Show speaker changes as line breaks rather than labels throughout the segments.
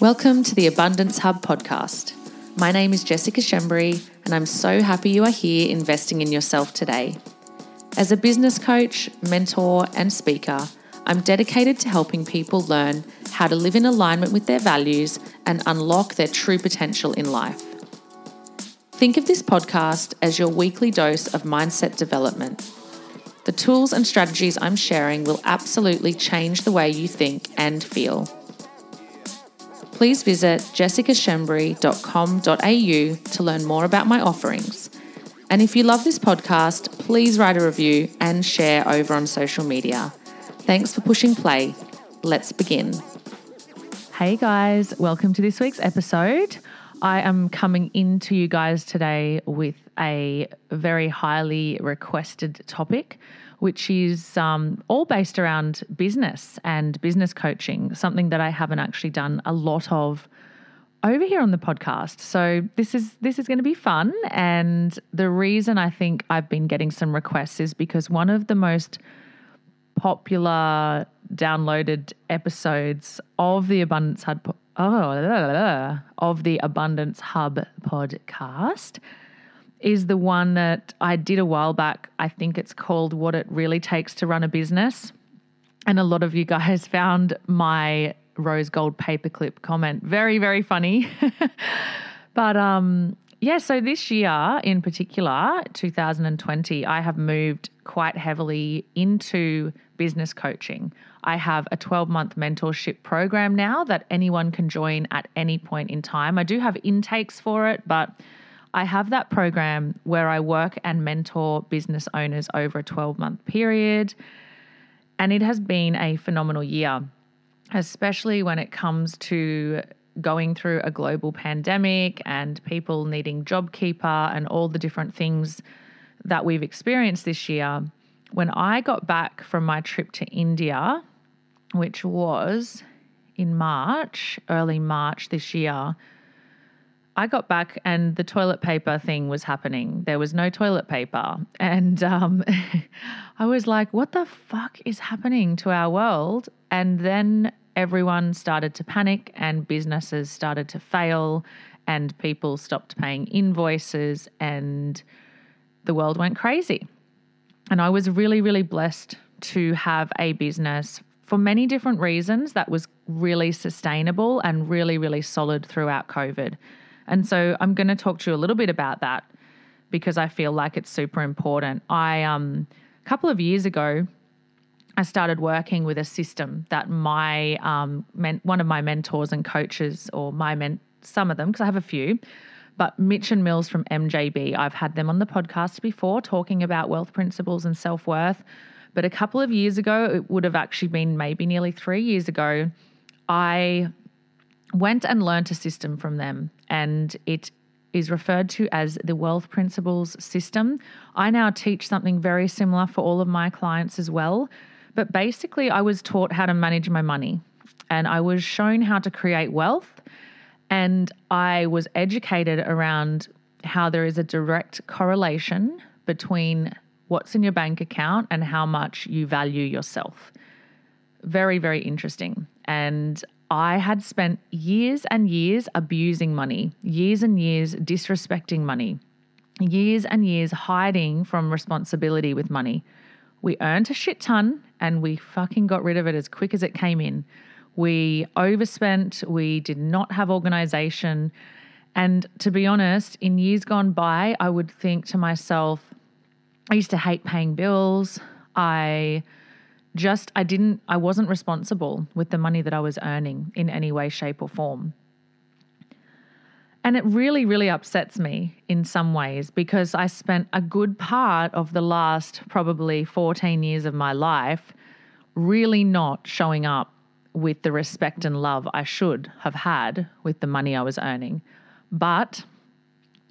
Welcome to the Abundance Hub podcast. My name is Jessica Schembri, and I'm so happy you are here investing in yourself today. As a business coach, mentor, and speaker, I'm dedicated to helping people learn how to live in alignment with their values and unlock their true potential in life. Think of this podcast as your weekly dose of mindset development. The tools and strategies I'm sharing will absolutely change the way you think and feel please visit jessicaschembri.com.au to learn more about my offerings. And if you love this podcast, please write a review and share over on social media. Thanks for pushing play. Let's begin. Hey guys, welcome to this week's episode. I am coming into you guys today with a very highly requested topic which is um, all based around business and business coaching, something that I haven't actually done a lot of over here on the podcast. So this is this is going to be fun and the reason I think I've been getting some requests is because one of the most popular downloaded episodes of the Abundance Hub oh, of the Abundance Hub podcast is the one that I did a while back. I think it's called What It Really Takes to Run a Business. And a lot of you guys found my rose gold paperclip comment very, very funny. but um, yeah, so this year in particular, 2020, I have moved quite heavily into business coaching. I have a 12 month mentorship program now that anyone can join at any point in time. I do have intakes for it, but I have that program where I work and mentor business owners over a 12 month period. And it has been a phenomenal year, especially when it comes to going through a global pandemic and people needing JobKeeper and all the different things that we've experienced this year. When I got back from my trip to India, which was in March, early March this year, I got back and the toilet paper thing was happening. There was no toilet paper. And um, I was like, what the fuck is happening to our world? And then everyone started to panic and businesses started to fail and people stopped paying invoices and the world went crazy. And I was really, really blessed to have a business for many different reasons that was really sustainable and really, really solid throughout COVID. And so I'm going to talk to you a little bit about that because I feel like it's super important. I um a couple of years ago I started working with a system that my um men- one of my mentors and coaches or my men some of them because I have a few but Mitch and Mills from MJB, I've had them on the podcast before talking about wealth principles and self worth. But a couple of years ago, it would have actually been maybe nearly three years ago, I went and learned a system from them, and it is referred to as the Wealth Principles System. I now teach something very similar for all of my clients as well. But basically, I was taught how to manage my money and I was shown how to create wealth. And I was educated around how there is a direct correlation between what's in your bank account and how much you value yourself. Very, very interesting. And I had spent years and years abusing money, years and years disrespecting money, years and years hiding from responsibility with money. We earned a shit ton and we fucking got rid of it as quick as it came in. We overspent, we did not have organization. And to be honest, in years gone by, I would think to myself, I used to hate paying bills. I just I didn't I wasn't responsible with the money that I was earning in any way shape or form. And it really really upsets me in some ways because I spent a good part of the last probably 14 years of my life really not showing up with the respect and love I should have had with the money I was earning. But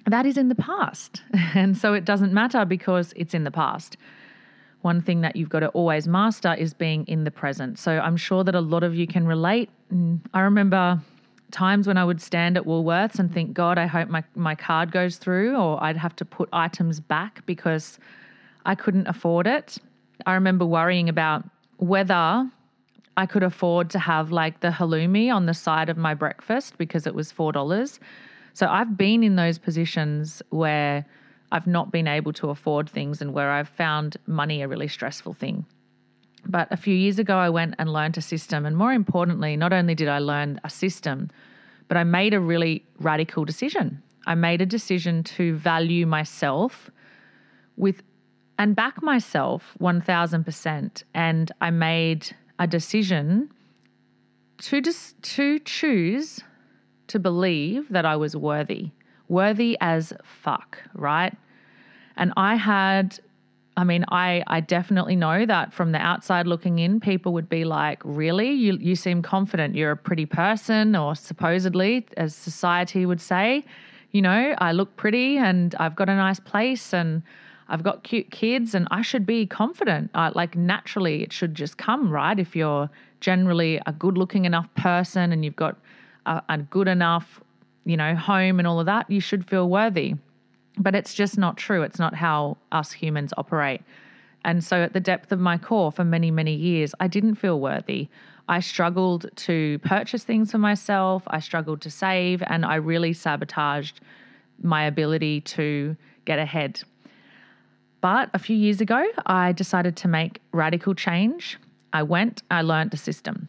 that is in the past. And so it doesn't matter because it's in the past one thing that you've got to always master is being in the present. So I'm sure that a lot of you can relate. Mm, I remember times when I would stand at Woolworths and think, God, I hope my, my card goes through, or I'd have to put items back because I couldn't afford it. I remember worrying about whether I could afford to have like the halloumi on the side of my breakfast because it was $4. So I've been in those positions where I've not been able to afford things and where I've found money a really stressful thing. But a few years ago, I went and learned a system. And more importantly, not only did I learn a system, but I made a really radical decision. I made a decision to value myself with and back myself 1000%. And I made a decision to just to choose to believe that I was worthy, worthy as fuck, right? And I had I mean, I, I definitely know that from the outside looking in, people would be like, Really? You, you seem confident. You're a pretty person, or supposedly, as society would say. You know, I look pretty and I've got a nice place and I've got cute kids and I should be confident. Uh, like, naturally, it should just come, right? If you're generally a good looking enough person and you've got a, a good enough, you know, home and all of that, you should feel worthy. But it's just not true. It's not how us humans operate. And so, at the depth of my core for many, many years, I didn't feel worthy. I struggled to purchase things for myself, I struggled to save, and I really sabotaged my ability to get ahead. But a few years ago, I decided to make radical change. I went, I learned the system.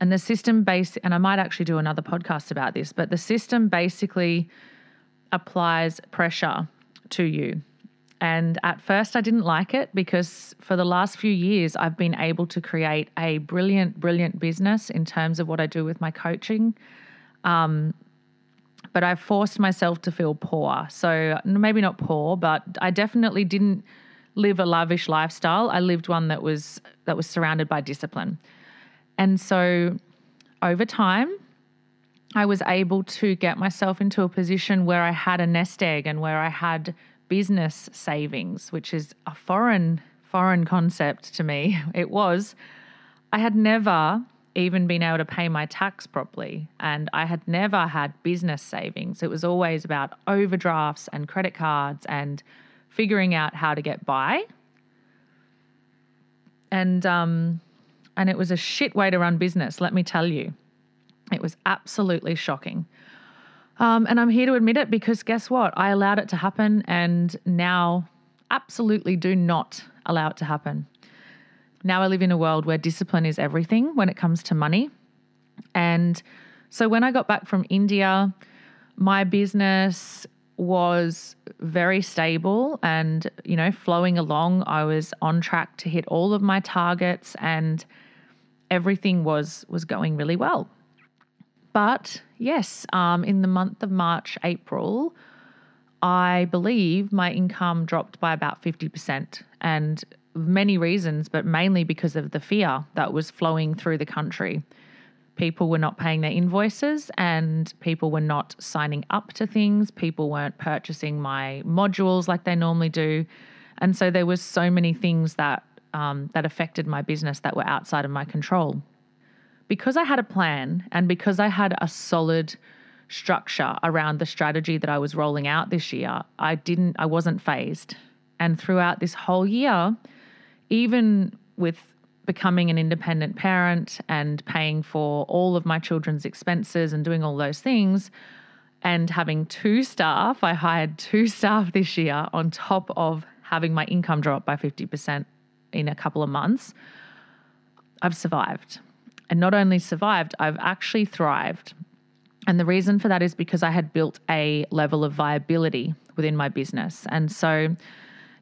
And the system base, and I might actually do another podcast about this, but the system basically applies pressure to you. And at first, I didn't like it because for the last few years, I've been able to create a brilliant, brilliant business in terms of what I do with my coaching. Um, but I forced myself to feel poor. So maybe not poor, but I definitely didn't live a lavish lifestyle. I lived one that was that was surrounded by discipline. And so over time, I was able to get myself into a position where I had a nest egg and where I had business savings, which is a foreign foreign concept to me. It was I had never even been able to pay my tax properly and I had never had business savings. It was always about overdrafts and credit cards and figuring out how to get by. And um and it was a shit way to run business, let me tell you. It was absolutely shocking. Um, and I'm here to admit it because guess what? I allowed it to happen and now absolutely do not allow it to happen. Now I live in a world where discipline is everything when it comes to money. And so when I got back from India, my business was very stable and you know flowing along i was on track to hit all of my targets and everything was was going really well but yes, um, in the month of March, April, I believe my income dropped by about 50%. And many reasons, but mainly because of the fear that was flowing through the country. People were not paying their invoices and people were not signing up to things. People weren't purchasing my modules like they normally do. And so there was so many things that um, that affected my business that were outside of my control because I had a plan and because I had a solid structure around the strategy that I was rolling out this year, I didn't I wasn't phased. And throughout this whole year, even with becoming an independent parent and paying for all of my children's expenses and doing all those things and having two staff, I hired two staff this year on top of having my income drop by 50% in a couple of months. I've survived. And not only survived, I've actually thrived. And the reason for that is because I had built a level of viability within my business. And so,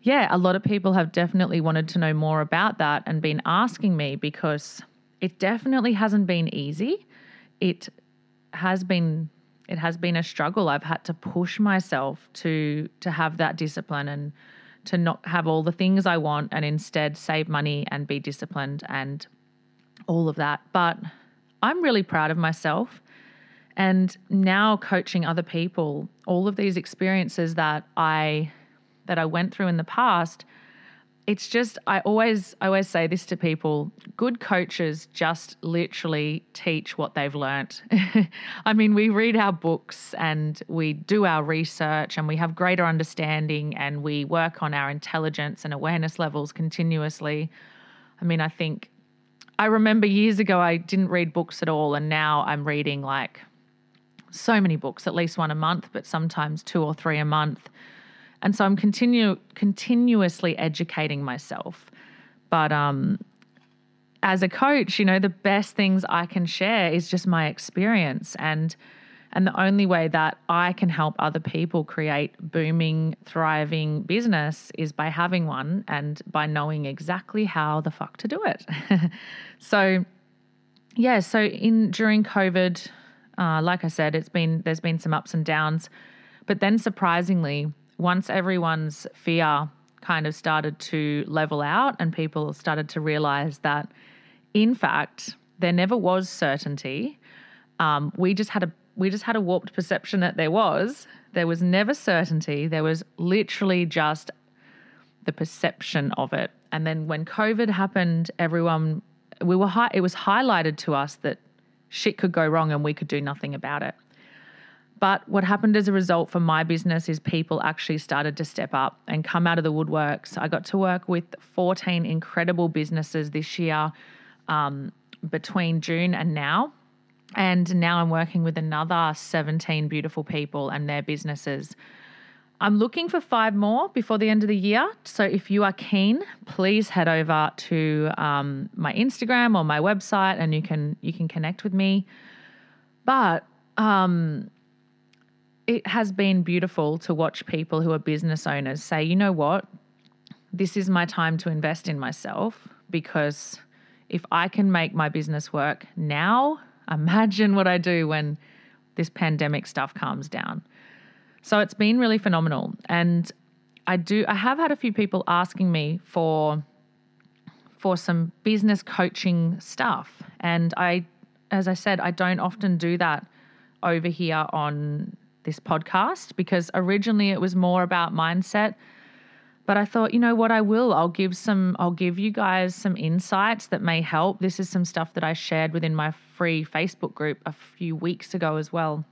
yeah, a lot of people have definitely wanted to know more about that and been asking me because it definitely hasn't been easy. It has been it has been a struggle. I've had to push myself to to have that discipline and to not have all the things I want and instead save money and be disciplined and all of that. But I'm really proud of myself. And now coaching other people, all of these experiences that I that I went through in the past, it's just I always I always say this to people, good coaches just literally teach what they've learnt. I mean, we read our books and we do our research and we have greater understanding and we work on our intelligence and awareness levels continuously. I mean, I think I remember years ago I didn't read books at all, and now I'm reading like so many books, at least one a month, but sometimes two or three a month. And so I'm continue continuously educating myself. But um, as a coach, you know, the best things I can share is just my experience and and the only way that I can help other people create booming, thriving business is by having one and by knowing exactly how the fuck to do it. so, yeah, so in during COVID, uh, like I said, it's been there's been some ups and downs, but then surprisingly, once everyone's fear kind of started to level out and people started to realize that, in fact, there never was certainty. Um, we just had a we just had a warped perception that there was. There was never certainty. There was literally just the perception of it. And then when COVID happened, everyone we were high, it was highlighted to us that shit could go wrong and we could do nothing about it. But what happened as a result for my business is people actually started to step up and come out of the woodworks. I got to work with 14 incredible businesses this year um, between June and now. And now I'm working with another 17 beautiful people and their businesses. I'm looking for five more before the end of the year. So if you are keen, please head over to um, my Instagram or my website, and you can you can connect with me. But um, it has been beautiful to watch people who are business owners say, you know what, this is my time to invest in myself because if I can make my business work now, Imagine what I do when this pandemic stuff calms down. So it's been really phenomenal. And I do I have had a few people asking me for for some business coaching stuff. And I as I said, I don't often do that over here on this podcast because originally it was more about mindset but I thought, you know what, I will. I'll give some, I'll give you guys some insights that may help. This is some stuff that I shared within my free Facebook group a few weeks ago as well.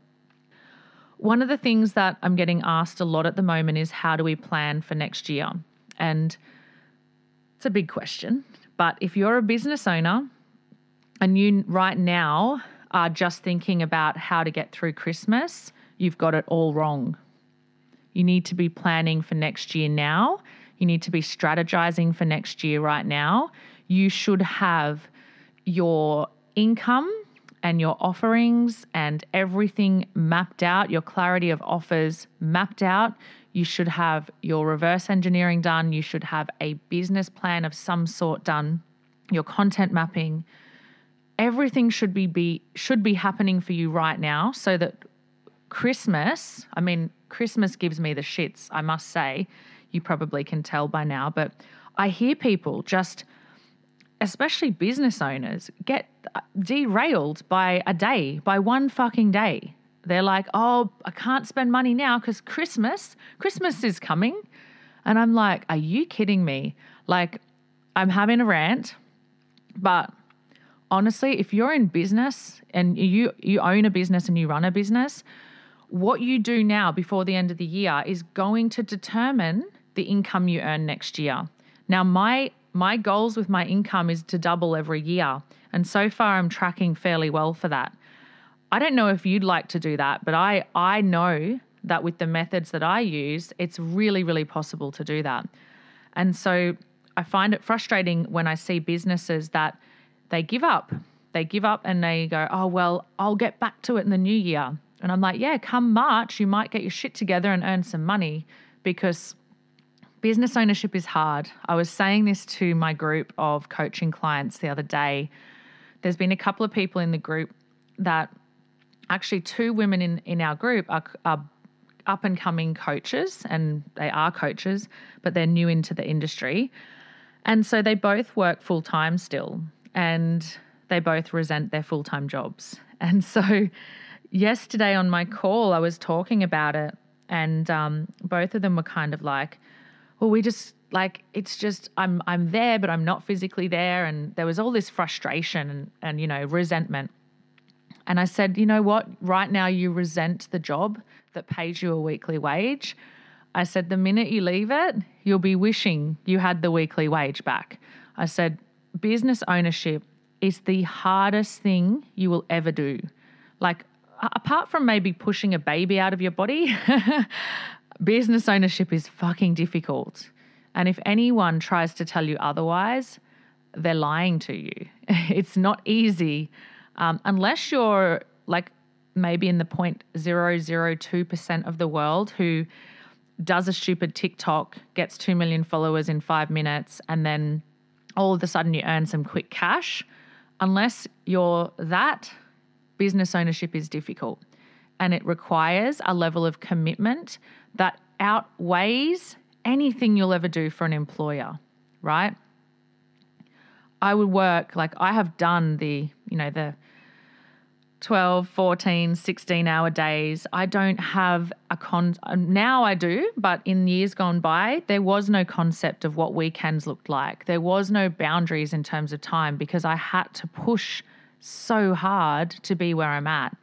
One of the things that I'm getting asked a lot at the moment is how do we plan for next year? And it's a big question. But if you're a business owner and you right now are just thinking about how to get through Christmas, you've got it all wrong. You need to be planning for next year now. You need to be strategizing for next year right now. You should have your income and your offerings and everything mapped out, your clarity of offers mapped out. You should have your reverse engineering done. You should have a business plan of some sort done, your content mapping. Everything should be, be should be happening for you right now so that Christmas, I mean, Christmas gives me the shits, I must say. You probably can tell by now, but I hear people just, especially business owners, get derailed by a day, by one fucking day. They're like, oh, I can't spend money now because Christmas, Christmas is coming. And I'm like, are you kidding me? Like, I'm having a rant, but honestly, if you're in business and you you own a business and you run a business, what you do now before the end of the year is going to determine the income you earn next year. Now, my my goals with my income is to double every year, and so far I'm tracking fairly well for that. I don't know if you'd like to do that, but I I know that with the methods that I use, it's really really possible to do that. And so I find it frustrating when I see businesses that they give up. They give up and they go, "Oh, well, I'll get back to it in the new year." And I'm like, yeah, come March, you might get your shit together and earn some money because business ownership is hard. I was saying this to my group of coaching clients the other day. There's been a couple of people in the group that actually, two women in, in our group are, are up and coming coaches, and they are coaches, but they're new into the industry. And so they both work full time still, and they both resent their full time jobs. And so yesterday on my call, I was talking about it, and um, both of them were kind of like, "Well, we just like it's just I'm I'm there, but I'm not physically there," and there was all this frustration and and you know resentment. And I said, you know what? Right now, you resent the job that pays you a weekly wage. I said, the minute you leave it, you'll be wishing you had the weekly wage back. I said, business ownership is the hardest thing you will ever do. Like, apart from maybe pushing a baby out of your body, business ownership is fucking difficult. And if anyone tries to tell you otherwise, they're lying to you. it's not easy um, unless you're like maybe in the 0.002% of the world who does a stupid TikTok, gets 2 million followers in five minutes, and then all of a sudden you earn some quick cash. Unless you're that, business ownership is difficult and it requires a level of commitment that outweighs anything you'll ever do for an employer, right? I would work like I have done the, you know, the 12, 14, 16 hour days. I don't have a con now I do, but in years gone by, there was no concept of what weekends looked like. There was no boundaries in terms of time because I had to push so hard to be where I'm at.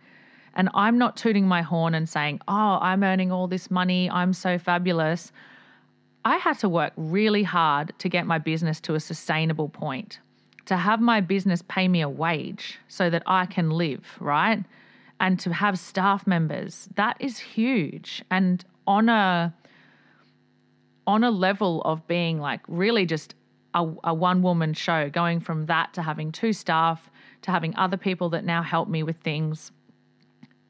And I'm not tooting my horn and saying, "Oh, I'm earning all this money. I'm so fabulous." I had to work really hard to get my business to a sustainable point to have my business pay me a wage so that I can live, right? And to have staff members, that is huge. And on a on a level of being like really just a, a one woman show, going from that to having two staff to having other people that now help me with things,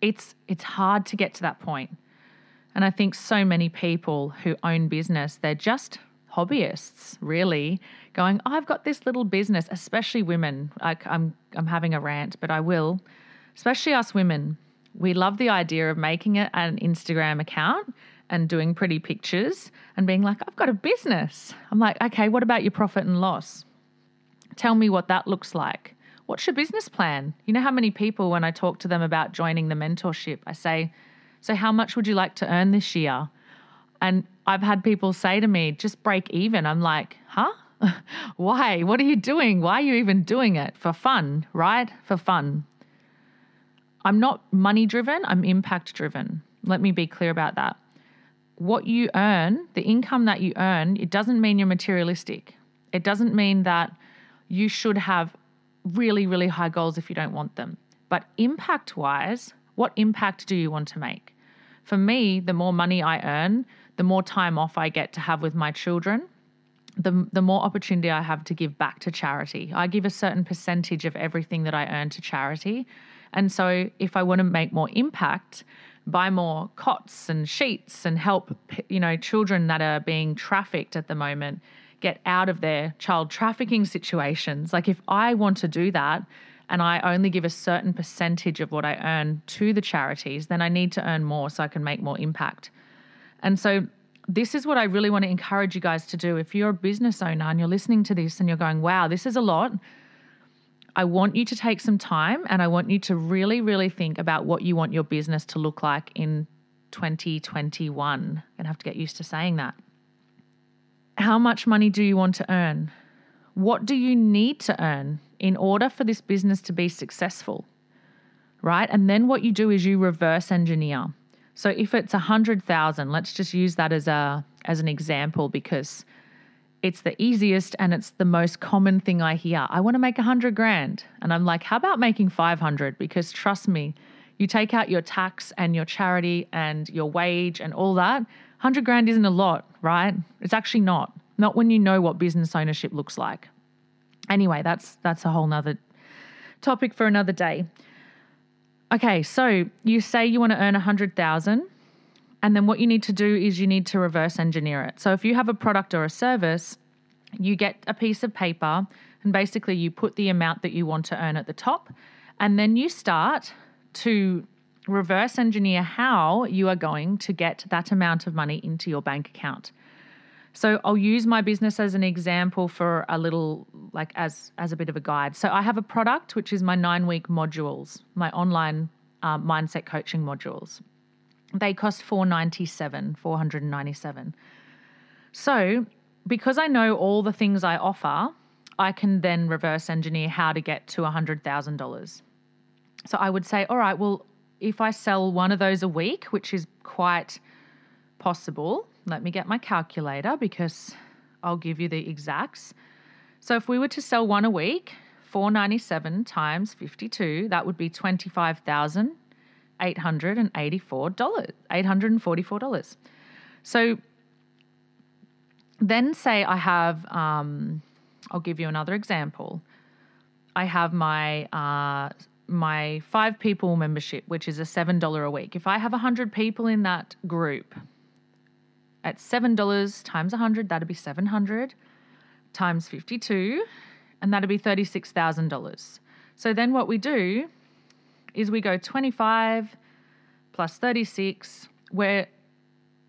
it's it's hard to get to that point. And I think so many people who own business, they're just hobbyists, really, going, I've got this little business, especially women. I, I'm, I'm having a rant, but I will. Especially us women. We love the idea of making it an Instagram account and doing pretty pictures and being like, I've got a business. I'm like, okay, what about your profit and loss? Tell me what that looks like. What's your business plan? You know how many people, when I talk to them about joining the mentorship, I say, So, how much would you like to earn this year? And I've had people say to me, just break even. I'm like, huh? Why? What are you doing? Why are you even doing it? For fun, right? For fun. I'm not money driven, I'm impact driven. Let me be clear about that. What you earn, the income that you earn, it doesn't mean you're materialistic. It doesn't mean that you should have really, really high goals if you don't want them. But impact wise, what impact do you want to make? For me, the more money I earn, the more time off I get to have with my children, the, the more opportunity I have to give back to charity. I give a certain percentage of everything that I earn to charity. And so if I want to make more impact, buy more cots and sheets and help you know children that are being trafficked at the moment get out of their child trafficking situations. Like if I want to do that, and I only give a certain percentage of what I earn to the charities, then I need to earn more so I can make more impact. And so this is what I really want to encourage you guys to do. If you're a business owner and you're listening to this and you're going, wow, this is a lot, I want you to take some time and I want you to really, really think about what you want your business to look like in 2021. I'm going to have to get used to saying that. How much money do you want to earn? What do you need to earn in order for this business to be successful? Right? And then what you do is you reverse engineer. So if it's a hundred thousand, let's just use that as a as an example because it's the easiest and it's the most common thing I hear. I want to make a hundred grand. And I'm like, how about making 500? Because trust me, you take out your tax and your charity and your wage and all that, 100 grand isn't a lot, right? It's actually not. Not when you know what business ownership looks like. Anyway, that's that's a whole nother topic for another day. Okay, so you say you want to earn a hundred thousand, and then what you need to do is you need to reverse engineer it. So if you have a product or a service, you get a piece of paper and basically you put the amount that you want to earn at the top, and then you start to reverse engineer how you are going to get that amount of money into your bank account. So I'll use my business as an example for a little like as as a bit of a guide. So I have a product which is my 9 week modules, my online uh, mindset coaching modules. They cost 497, 497. So, because I know all the things I offer, I can then reverse engineer how to get to $100,000. So I would say, all right, well, if I sell one of those a week, which is quite possible, let me get my calculator because I'll give you the exacts. So if we were to sell one a week 497 times 52, that would be $25,884. $844. So then say I have, um, I'll give you another example. I have my uh, my five people membership, which is a seven dollar a week. If I have hundred people in that group, at seven dollars times hundred, that'd be seven hundred times fifty two, and that'd be thirty six thousand dollars. So then what we do is we go twenty five plus thirty six. We're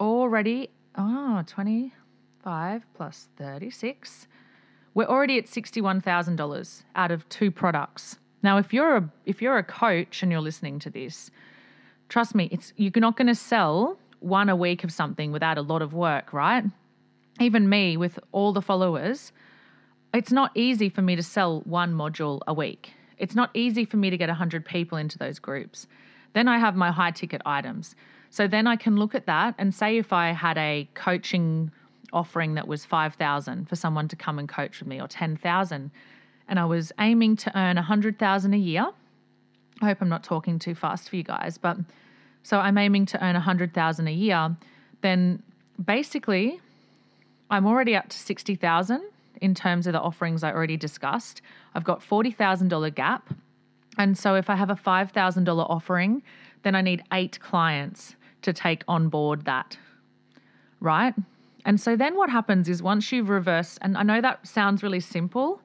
already oh 25 plus 36 we're already at $61,000 out of two products. Now, if you're a if you're a coach and you're listening to this, trust me, it's you're not going to sell one a week of something without a lot of work, right? Even me with all the followers, it's not easy for me to sell one module a week. It's not easy for me to get 100 people into those groups. Then I have my high ticket items. So then I can look at that and say if I had a coaching offering that was 5000 for someone to come and coach with me or 10,000 and I was aiming to earn 100,000 a year. I hope I'm not talking too fast for you guys, but so I'm aiming to earn 100,000 a year, then basically I'm already up to 60,000 in terms of the offerings I already discussed. I've got $40,000 gap. And so if I have a $5,000 offering, then I need 8 clients to take on board that. Right? And so then what happens is once you've reversed, and I know that sounds really simple,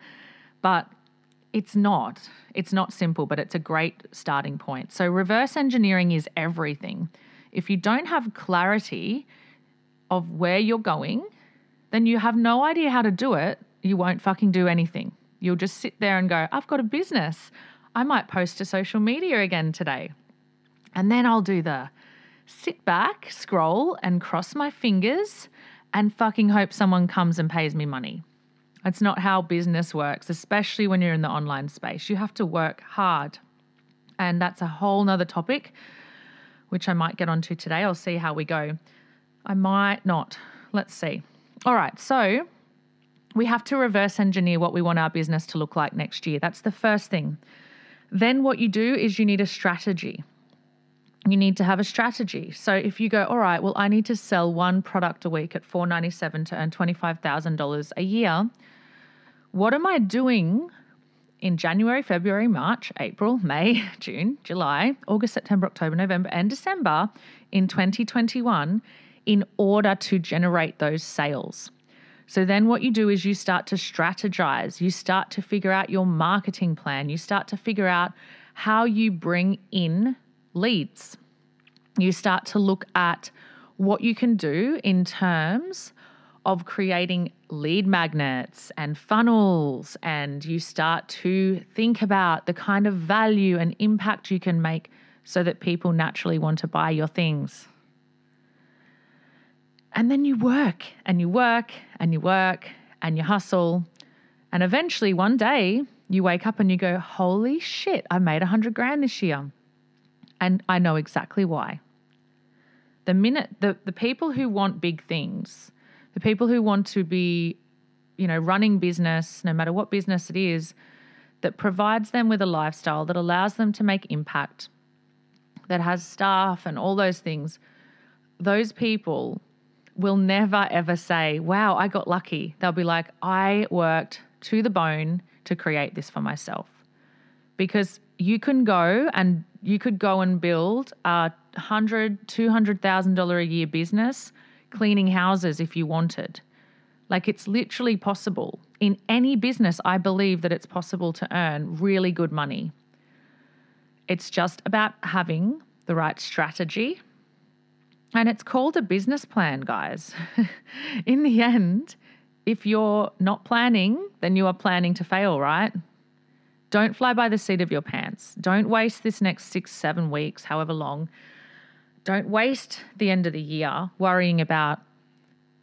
but it's not. It's not simple, but it's a great starting point. So reverse engineering is everything. If you don't have clarity of where you're going, then you have no idea how to do it. You won't fucking do anything. You'll just sit there and go, I've got a business. I might post to social media again today. And then I'll do the sit back, scroll, and cross my fingers and fucking hope someone comes and pays me money. It's not how business works, especially when you're in the online space. You have to work hard. And that's a whole nother topic, which I might get onto today. I'll see how we go. I might not. Let's see. All right. So we have to reverse engineer what we want our business to look like next year. That's the first thing. Then what you do is you need a strategy you need to have a strategy. So if you go, all right, well, I need to sell one product a week at 497 to earn twenty five thousand dollars a year. What am I doing in January, February, March, April, May, June, July, August, September, October, November, and December in 2021 in order to generate those sales? So then what you do is you start to strategize, you start to figure out your marketing plan, you start to figure out how you bring in leads. You start to look at what you can do in terms of creating lead magnets and funnels, and you start to think about the kind of value and impact you can make so that people naturally want to buy your things. And then you work and you work and you work and you hustle. And eventually, one day, you wake up and you go, Holy shit, I made a hundred grand this year. And I know exactly why. The minute the, the people who want big things, the people who want to be, you know, running business, no matter what business it is, that provides them with a lifestyle that allows them to make impact, that has staff and all those things, those people will never ever say, Wow, I got lucky. They'll be like, I worked to the bone to create this for myself. Because you can go and you could go and build a hundred, two hundred thousand dollar a year business cleaning houses if you wanted. Like it's literally possible. In any business, I believe that it's possible to earn really good money. It's just about having the right strategy. And it's called a business plan, guys. In the end, if you're not planning, then you are planning to fail, right? Don't fly by the seat of your pants. Don't waste this next six, seven weeks, however long. Don't waste the end of the year worrying about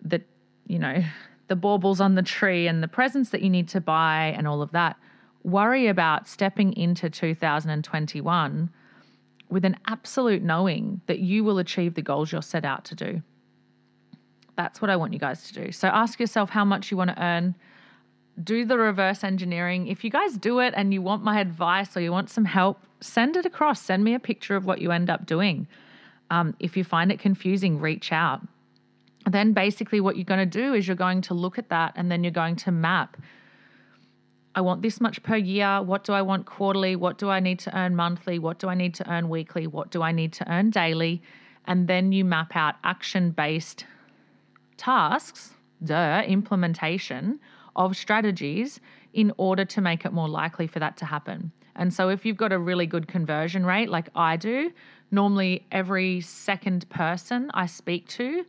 the, you know, the baubles on the tree and the presents that you need to buy and all of that. Worry about stepping into 2021 with an absolute knowing that you will achieve the goals you're set out to do. That's what I want you guys to do. So ask yourself how much you want to earn do the reverse engineering. If you guys do it and you want my advice or you want some help, send it across. Send me a picture of what you end up doing. Um, if you find it confusing, reach out. Then, basically, what you're going to do is you're going to look at that and then you're going to map. I want this much per year. What do I want quarterly? What do I need to earn monthly? What do I need to earn weekly? What do I need to earn daily? And then you map out action based tasks, duh, implementation of strategies in order to make it more likely for that to happen. And so, if you've got a really good conversion rate, like I do, normally every second person I speak to,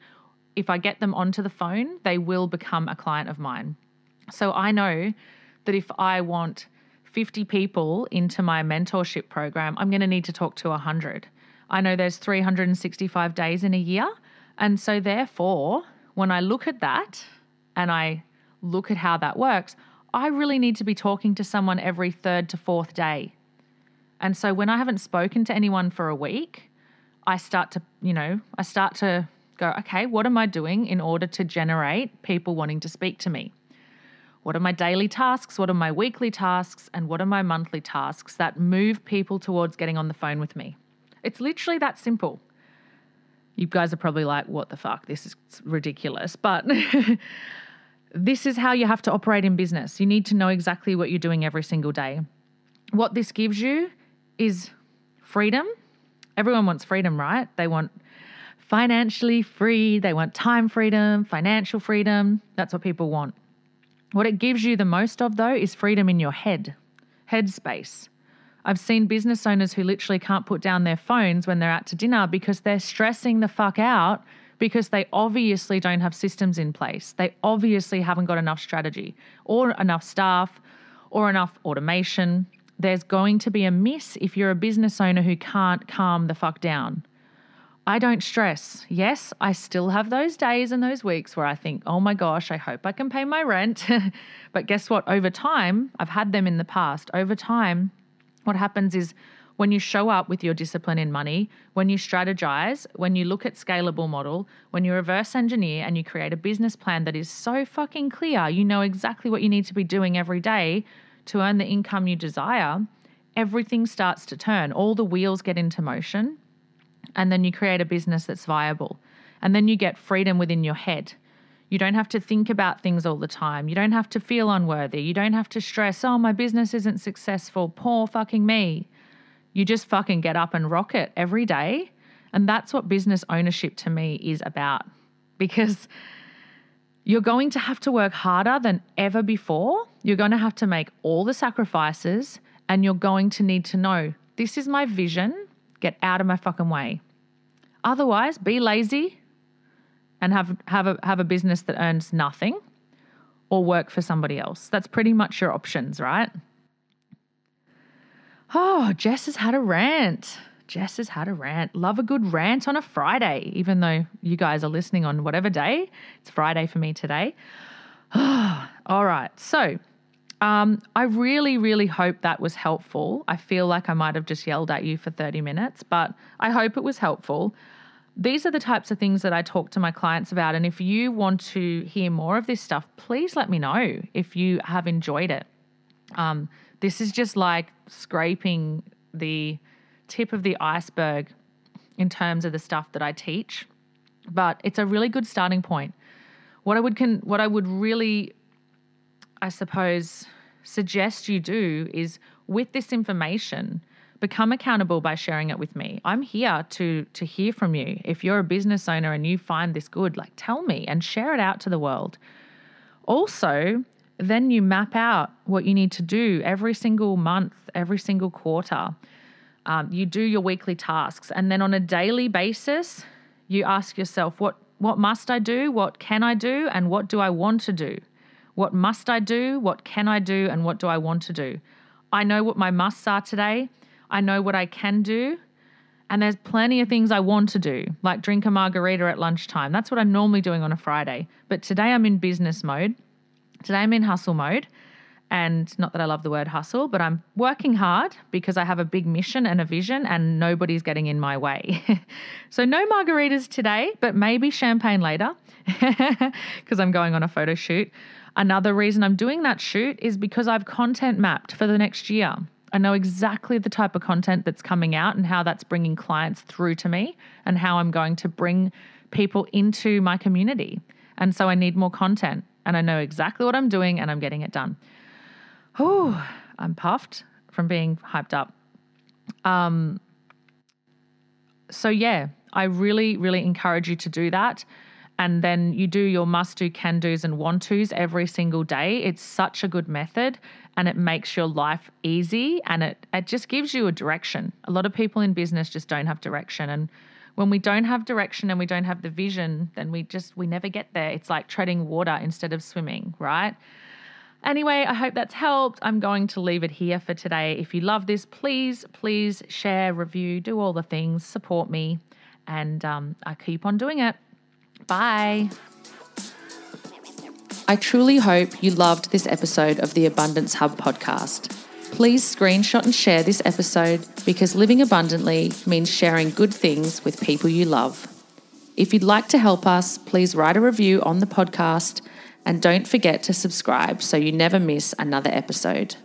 if I get them onto the phone, they will become a client of mine. So, I know that if I want 50 people into my mentorship program, I'm going to need to talk to 100. I know there's 365 days in a year. And so, therefore, when I look at that and I look at how that works, I really need to be talking to someone every third to fourth day. And so when I haven't spoken to anyone for a week, I start to, you know, I start to go, okay, what am I doing in order to generate people wanting to speak to me? What are my daily tasks? What are my weekly tasks? And what are my monthly tasks that move people towards getting on the phone with me? It's literally that simple. You guys are probably like, what the fuck? This is ridiculous. But this is how you have to operate in business. You need to know exactly what you're doing every single day. What this gives you is freedom. Everyone wants freedom, right? They want financially free, they want time freedom, financial freedom. That's what people want. What it gives you the most of, though, is freedom in your head, head space. I've seen business owners who literally can't put down their phones when they're out to dinner because they're stressing the fuck out because they obviously don't have systems in place. They obviously haven't got enough strategy or enough staff or enough automation. There's going to be a miss if you're a business owner who can't calm the fuck down. I don't stress. Yes, I still have those days and those weeks where I think, oh my gosh, I hope I can pay my rent. but guess what? Over time, I've had them in the past. Over time, what happens is when you show up with your discipline in money, when you strategize, when you look at scalable model, when you reverse engineer and you create a business plan that is so fucking clear, you know exactly what you need to be doing every day to earn the income you desire, everything starts to turn. All the wheels get into motion, and then you create a business that's viable. And then you get freedom within your head. You don't have to think about things all the time. You don't have to feel unworthy. You don't have to stress, oh, my business isn't successful. Poor fucking me. You just fucking get up and rock it every day. And that's what business ownership to me is about because you're going to have to work harder than ever before. You're going to have to make all the sacrifices and you're going to need to know this is my vision. Get out of my fucking way. Otherwise, be lazy and have, have, a, have a business that earns nothing or work for somebody else. That's pretty much your options, right? Oh, Jess has had a rant. Jess has had a rant. Love a good rant on a Friday, even though you guys are listening on whatever day. It's Friday for me today. All right. So, um, I really, really hope that was helpful. I feel like I might have just yelled at you for 30 minutes, but I hope it was helpful. These are the types of things that I talk to my clients about. And if you want to hear more of this stuff, please let me know if you have enjoyed it. Um, this is just like scraping the tip of the iceberg in terms of the stuff that I teach, but it's a really good starting point. What I would con- what I would really I suppose suggest you do is with this information become accountable by sharing it with me. I'm here to to hear from you. If you're a business owner and you find this good, like tell me and share it out to the world. Also, then you map out what you need to do every single month, every single quarter. Um, you do your weekly tasks, and then on a daily basis, you ask yourself, what what must I do? What can I do? And what do I want to do? What must I do? What can I do? And what do I want to do? I know what my musts are today. I know what I can do. And there's plenty of things I want to do, like drink a margarita at lunchtime. That's what I'm normally doing on a Friday. But today I'm in business mode. Today I'm in hustle mode. And not that I love the word hustle, but I'm working hard because I have a big mission and a vision and nobody's getting in my way. so, no margaritas today, but maybe champagne later because I'm going on a photo shoot. Another reason I'm doing that shoot is because I've content mapped for the next year. I know exactly the type of content that's coming out and how that's bringing clients through to me and how I'm going to bring people into my community. And so I need more content and I know exactly what I'm doing and I'm getting it done. Oh, I'm puffed from being hyped up. Um, so, yeah, I really, really encourage you to do that. And then you do your must do, can do's, and want to's every single day. It's such a good method and it makes your life easy and it, it just gives you a direction. A lot of people in business just don't have direction. And when we don't have direction and we don't have the vision, then we just, we never get there. It's like treading water instead of swimming, right? Anyway, I hope that's helped. I'm going to leave it here for today. If you love this, please, please share, review, do all the things, support me, and um, I keep on doing it. Bye. I truly hope you loved this episode of the Abundance Hub podcast. Please screenshot and share this episode because living abundantly means sharing good things with people you love. If you'd like to help us, please write a review on the podcast and don't forget to subscribe so you never miss another episode.